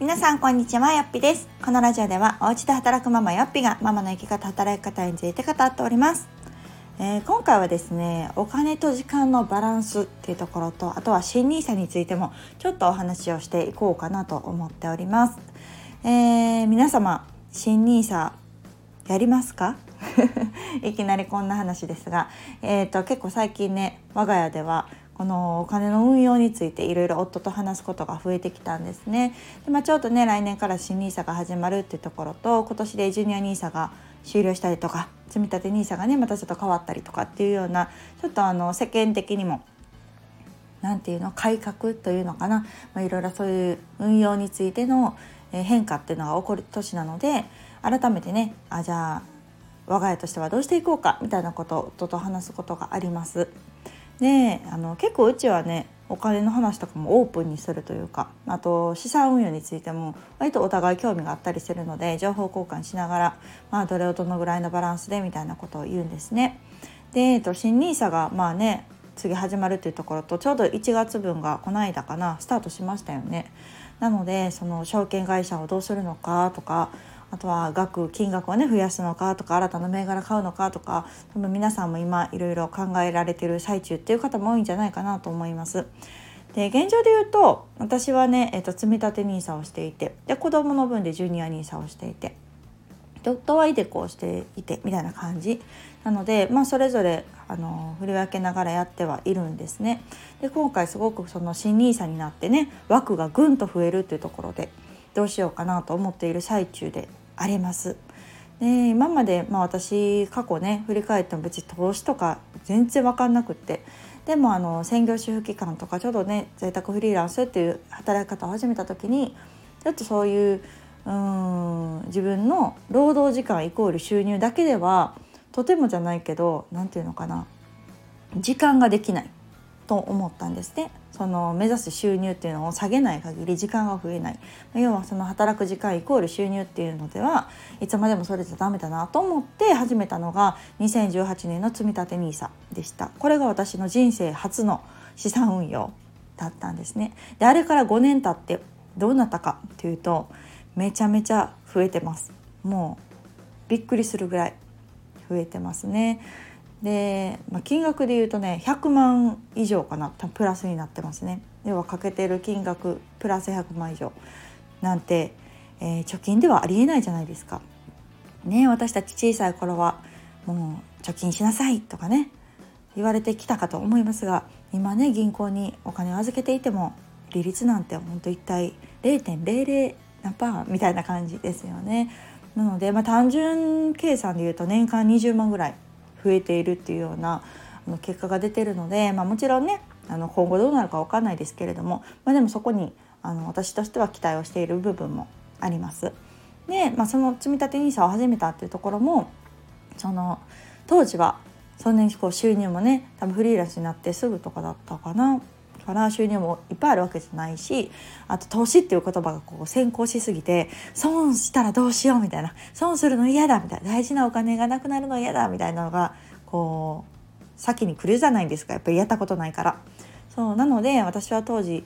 皆さんこんにちはよっぴです。このラジオではお家で働くママよっぴがママの生き方働き方について語っております、えー、今回はですねお金と時間のバランスっていうところとあとは新 nisa についてもちょっとお話をしていこうかなと思っております、えー、皆様新 nisa やりますか？いきなりこんな話ですが、えーと結構最近ね我が家ではこのお金の運用についていろいろ夫と話すことが増えてきたんですね。でまあ、ちょっとね来年から新 NISA が始まるっていうところと今年でジュニア NISA が終了したりとか積立 NISA がねまたちょっと変わったりとかっていうようなちょっとあの世間的にも何て言うの改革というのかな、まあ、いろいろそういう運用についての変化っていうのが起こる年なので改めてねあじゃあ我が家としてはどうしていこうかみたいなことを夫と話すことがあります。であの結構うちはねお金の話とかもオープンにするというかあと資産運用についても割とお互い興味があったりするので情報交換しながら、まあ、どれをどのぐらいのバランスでみたいなことを言うんですね。で、えっと、新 NISA がまあね次始まるっていうところとちょうど1月分がこの間かなスタートしましたよね。なのでその証券会社をどうするのかとかあとは額金額をね増やすのかとか新たな銘柄買うのかとか多分皆さんも今いろいろ考えられてる最中っていう方も多いんじゃないかなと思います。で現状で言うと私はね、えーと、積立 NISA をしていてで子供の分でジュニア NISA をしていてで夫はイデコをしていてみたいな感じなので、まあ、それぞれあの振り分けながらやってはいるんですね。で今回すごくその新 NISA になってね枠がぐんと増えるっていうところでどうしようかなと思っている最中であります。で今まで、まあ、私過去ね振り返っても別に投資とか全然分かんなくってでもあの専業主婦期間とかちょうどね在宅フリーランスっていう働き方を始めた時にちょっとそういううん自分の労働時間イコール収入だけではとてもじゃないけど何て言うのかな時間ができないと思ったんですね。その目指す収入っていうのを下げない限り時間が増えない。要はその働く時間イコール収入っていうのではいつまでもそれじゃダメだなと思って始めたのが2018年の積立 NISA でした。これが私の人生初の資産運用だったんですね。であれから5年経ってどうなったかっていうとめちゃめちゃ増えてます。もうびっくりするぐらい増えてますね。で、まあ、金額で言うとね100万以上かなプラスになってますね要はかけてる金額プラス100万以上なんて、えー、貯金ではありえないじゃないですか。ね私たち小さい頃はもう貯金しなさいとかね言われてきたかと思いますが今ね銀行にお金を預けていても利率なんてほんと一体0.00何パーみたいな感じですよね。なので、まあ、単純計算で言うと年間20万ぐらい増えているっていうようなあの結果が出てるので、まあ、もちろんねあの今後どうなるか分かんないですけれども、まあ、でもそこにあの私としては期待をしている部分もあります。で、まあ、その積立 NISA を始めたっていうところもその当時はそんなにこう収入もね多分フリーランスになってすぐとかだったかなから収入もいっぱいあるわけじゃないしあと投資っていう言葉がこう先行しすぎて損したらどうしようみたいな損するの嫌だみたいな大事なお金がなくなるの嫌だみたいなのがこう先に来るじゃないですかやっぱりやったことないから。そうなので私は当時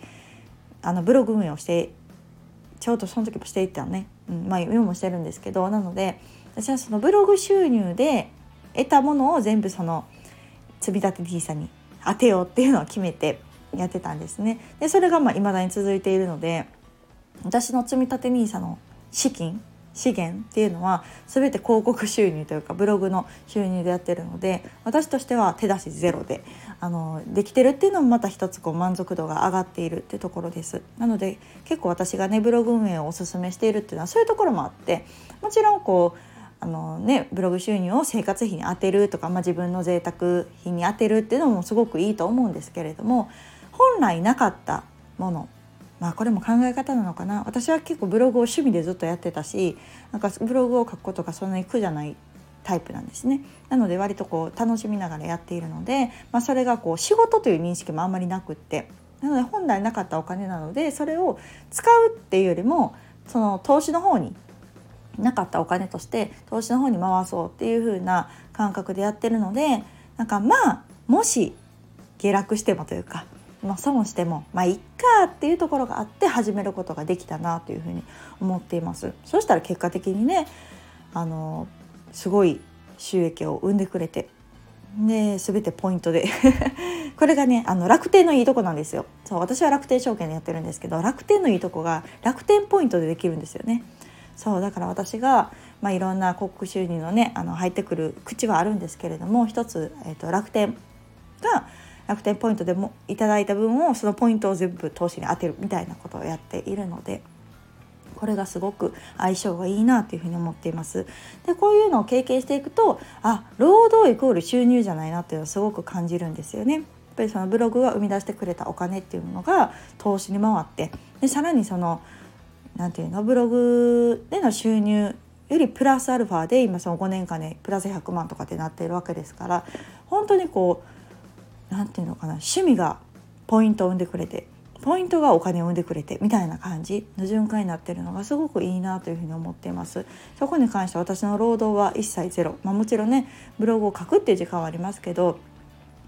あのブログ運営をしてちょうどその時もしていったのね、うん、まあ今もしてるんですけどなので私はそのブログ収入で得たものを全部その積立 NISA に当てようっていうのを決めてやってたんですね。でそれがまあ未だに続いているので私の積立 NISA の資金資源っていうのは全て広告収入というかブログの収入でやってるので私としては手出しゼロであのできてるっていうのもまた一つこう満足度が上がっているっていうところですなので結構私がねブログ運営をおすすめしているっていうのはそういうところもあってもちろんこうあのね、ブログ収入を生活費に充てるとか、まあ、自分の贅沢費に充てるっていうのもすごくいいと思うんですけれども本来なかったもの。まあこれも考え方なのかな。私は結構ブログを趣味でずっとやってたしなんかブログを書くことがそんなに苦じゃないタイプなんですね。なので割とこう楽しみながらやっているので、まあ、それがこう仕事という認識もあんまりなくって。なので本来なかったお金なのでそれを使うっていうよりもその投資の方になかったお金として投資の方に回そうっていう風な感覚でやってるのでなんかまあもし下落してもというかまあ、損してもまあいっかっていうところがあって始めることができたなというふうに思っています。そしたら結果的にねあのすごい収益を生んでくれてで全てポイントで。これがねあの楽天のいいとこなんですよ。そう私は楽天証券でやってるんですけど楽天のいいとこが楽天ポイントでできるんですよね。そうだから私が、まあ、いろんな広告収入のねあの入ってくる口はあるんですけれども一つ、えーと、楽天が楽天ポイントでもいただいた分をそのポイントを全部投資に当てるみたいなことをやっているのでこれがすごく相性がいいなというふうに思っています。でこういうのを経験していくとあ労働イコール収入じゃないなっていうのをすごく感じるんですよね。やっぱりそのブログが生み出してくれたお金っていうのが投資に回ってでさらにその何て言うのブログでの収入よりプラスアルファで今その5年間でプラス100万とかってなっているわけですから本当にこう何て言うのかな趣味がポイントを生んでくれてポイントがお金を生んでくれてみたいな感じの循環になってるのがすごくいいなというふうに思っていますそこに関して私の労働は一切ゼロ、まあ、もちろんねブログを書くっていう時間はありますけど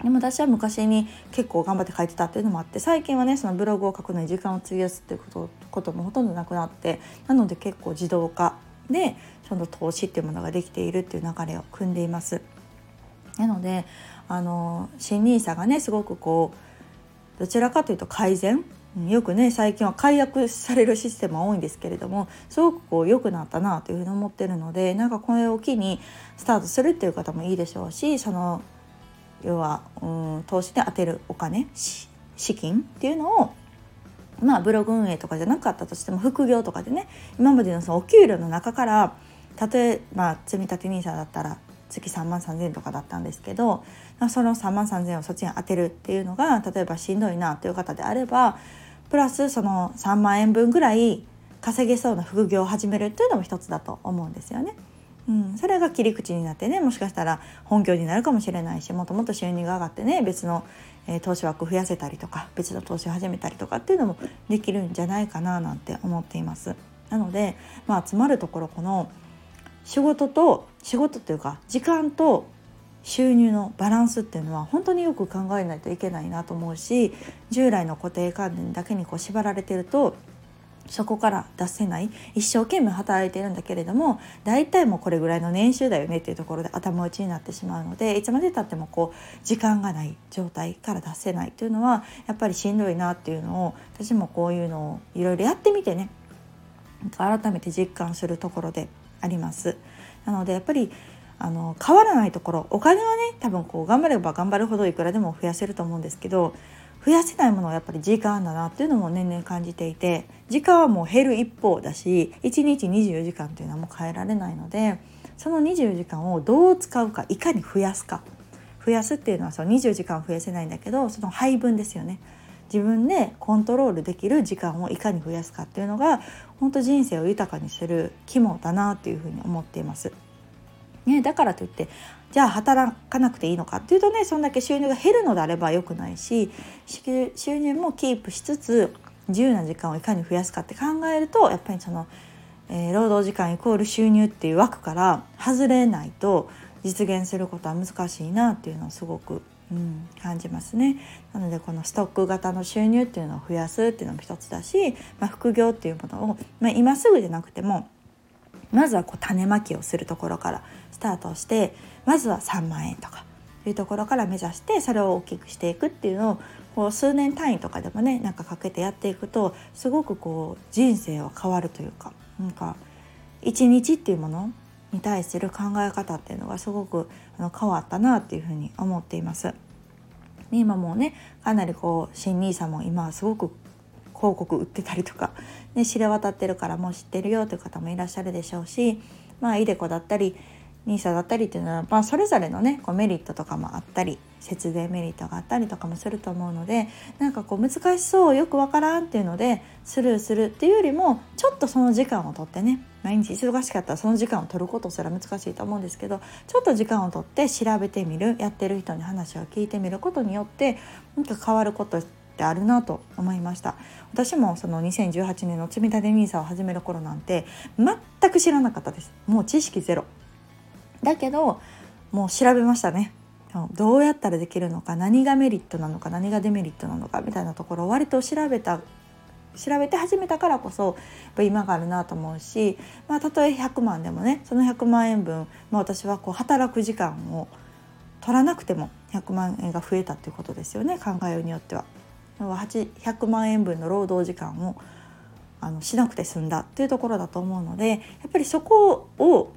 でも私は昔に結構頑張って書いてたっていうのもあって最近はねそのブログを書くのに時間を費やすっていうことこともほとんどなくなってなので結構自動化でその投資っていうものができているっていう流れを組んでいます。なのであの新 NISA がねすごくこうどちらかというと改善。よくね最近は解約されるシステムは多いんですけれどもすごくこう良くなったなというふうに思ってるのでなんかこれを機にスタートするっていう方もいいでしょうしその要はうん投資で当てるお金資金っていうのをまあブログ運営とかじゃなかったとしても副業とかでね今までのそのお給料の中から例えば積立 NISA だったら月3万3,000円とかだったんですけどその3万3,000円をそっちに当てるっていうのが例えばしんどいなという方であればプラスその3万円分ぐらい稼げそうな副業を始めるっていうのも一つだと思うんですよね。うん、それが切り口になってねもしかしたら本業になるかもしれないしもっともっと収入が上がってね別の、えー、投資枠増やせたりとか別の投資を始めたりとかっていうのもできるんじゃないかななんて思っています。なのでまあ集まるところこの仕事と仕事っていうか時間と収入のバランスっていうのは本当によく考えないといけないなと思うし従来の固定観念だけにこう縛られてるとそこから出せない一生懸命働いてるんだけれども大体もうこれぐらいの年収だよねっていうところで頭打ちになってしまうのでいつまでたってもこう時間がない状態から出せないっていうのはやっぱりしんどいなっていうのを私もこういうのをいろいろやってみてね改めて実感するところであります。なのでやっぱりあの変わらないところお金はね多分こう頑張れば頑張るほどいくらでも増やせると思うんですけど増やせないものはやっぱり時間だなっていうのも年々感じていて時間はもう減る一方だし1日24時間っていうのはもう変えられないのでその24時間をどう使うかいかに増やすか増やすっていうのはその24時間増やせないんだけどその配分ですよね自分でコントロールできる時間をいかに増やすかっていうのが本当人生を豊かにする肝だなっていうふうに思っています。ね、だからといってじゃあ働かなくていいのかっていうとねそんだけ収入が減るのであればよくないし収入もキープしつつ自由な時間をいかに増やすかって考えるとやっぱりその、えー、労働時間イコール収入っていう枠から外れないと実現することは難しいなっていうのをすごく、うん、感じますね。なのでこのストック型の収入っていうのを増やすっていうのも一つだし、まあ、副業っていうものを、まあ、今すぐじゃなくてもまずはこう種まきをするところからスタートしてまずは3万円とかいうところから目指してそれを大きくしていくっていうのをこう数年単位とかでもねなんかかけてやっていくとすごくこう人生は変わるというかなんか一日っていうものに対する考え方っていうのがすごくあの変わったなっていうふうに思っています。で今もねかなりこう新 NISA も今はすごく広告売ってたりとか、ね、知れ渡ってるからもう知ってるよという方もいらっしゃるでしょうしまあ iDeCo だったり NISA だったりっていうのは、まあ、それぞれのねこうメリットとかもあったり節税メリットがあったりとかもすると思うのでなんかこう難しそうよくわからんっていうのでスルーするっていうよりもちょっとその時間をとってね毎日忙しかったらその時間を取ることすら難しいと思うんですけどちょっと時間をとって調べてみるやってる人に話を聞いてみることによってなんか変わることってあるなと思いました。私もその2018年の積立 NISA を始める頃なんて全く知らなかったです。もう知識ゼロ。だけどもう調べましたねどうやったらできるのか何がメリットなのか何がデメリットなのかみたいなところを割と調べた調べて始めたからこそ今があるなと思うし、まあ、たとえ100万でもねその100万円分、まあ、私はこう働く時間を取らなくても100万円が増えたっていうことですよね考えようによっては。100万円分の労働時間をあのしなくて済んだっていうところだと思うのでやっぱりそこを、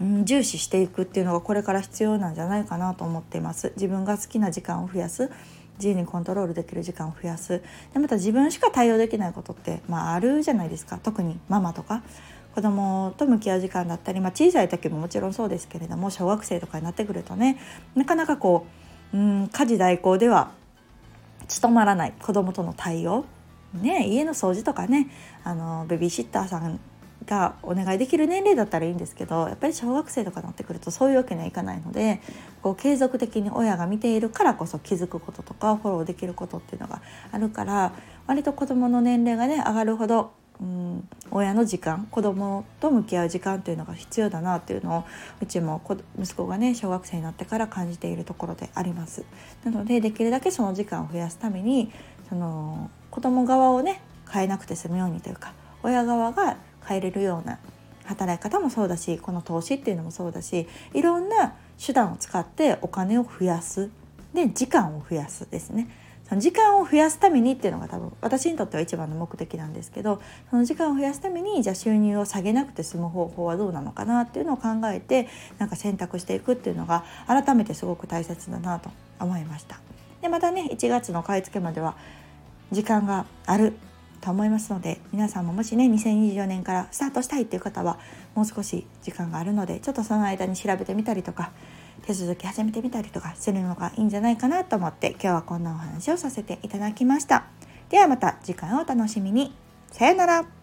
うん、重視していくっていうのがこれから必要なんじゃないかなと思っています。自分が好きな時間を増やす。自由にコントロールできる時間を増やす。でまた自分しか対応できないことって、まあ、あるじゃないですか。特にママとか。子供と向き合う時間だったり、まあ、小さい時ももちろんそうですけれども小学生とかになってくるとねなかなかこううん家事代行では務まらない子供との対応。ね家の掃除とかねあのベビーシッターさんがお願いできる年齢だったらいいんですけどやっぱり小学生とかになってくるとそういうわけにはいかないのでこう継続的に親が見ているからこそ気づくこととかフォローできることっていうのがあるから割と子どもの年齢がね上がるほどうん、親の時間子供と向き合う時間というのが必要だなっていうのをうちも息子がね小学生になってから感じているところであります。なのでできるだけその時間を増やすためにその子供側をね変えなくて済むようにというか親側が変えれるような働き方もそうだしこの投資っていうのもそうだしいろんな手段を使ってお金を増やす。で時間を増やすですね。その時間を増やすためにっていうのが多分私にとっては一番の目的なんですけどその時間を増やすためにじゃあ収入を下げなくて済む方法はどうなのかなっていうのを考えてなんか選択していくっていうのが改めてすごく大切だなと思いました。でまたね1月の買い付けまでは時間がある。と思いますので皆さんももしね2024年からスタートしたいっていう方はもう少し時間があるのでちょっとその間に調べてみたりとか手続き始めてみたりとかするのがいいんじゃないかなと思って今日はこんなお話をさせていただきました。ではまた次回をお楽しみに。さようなら。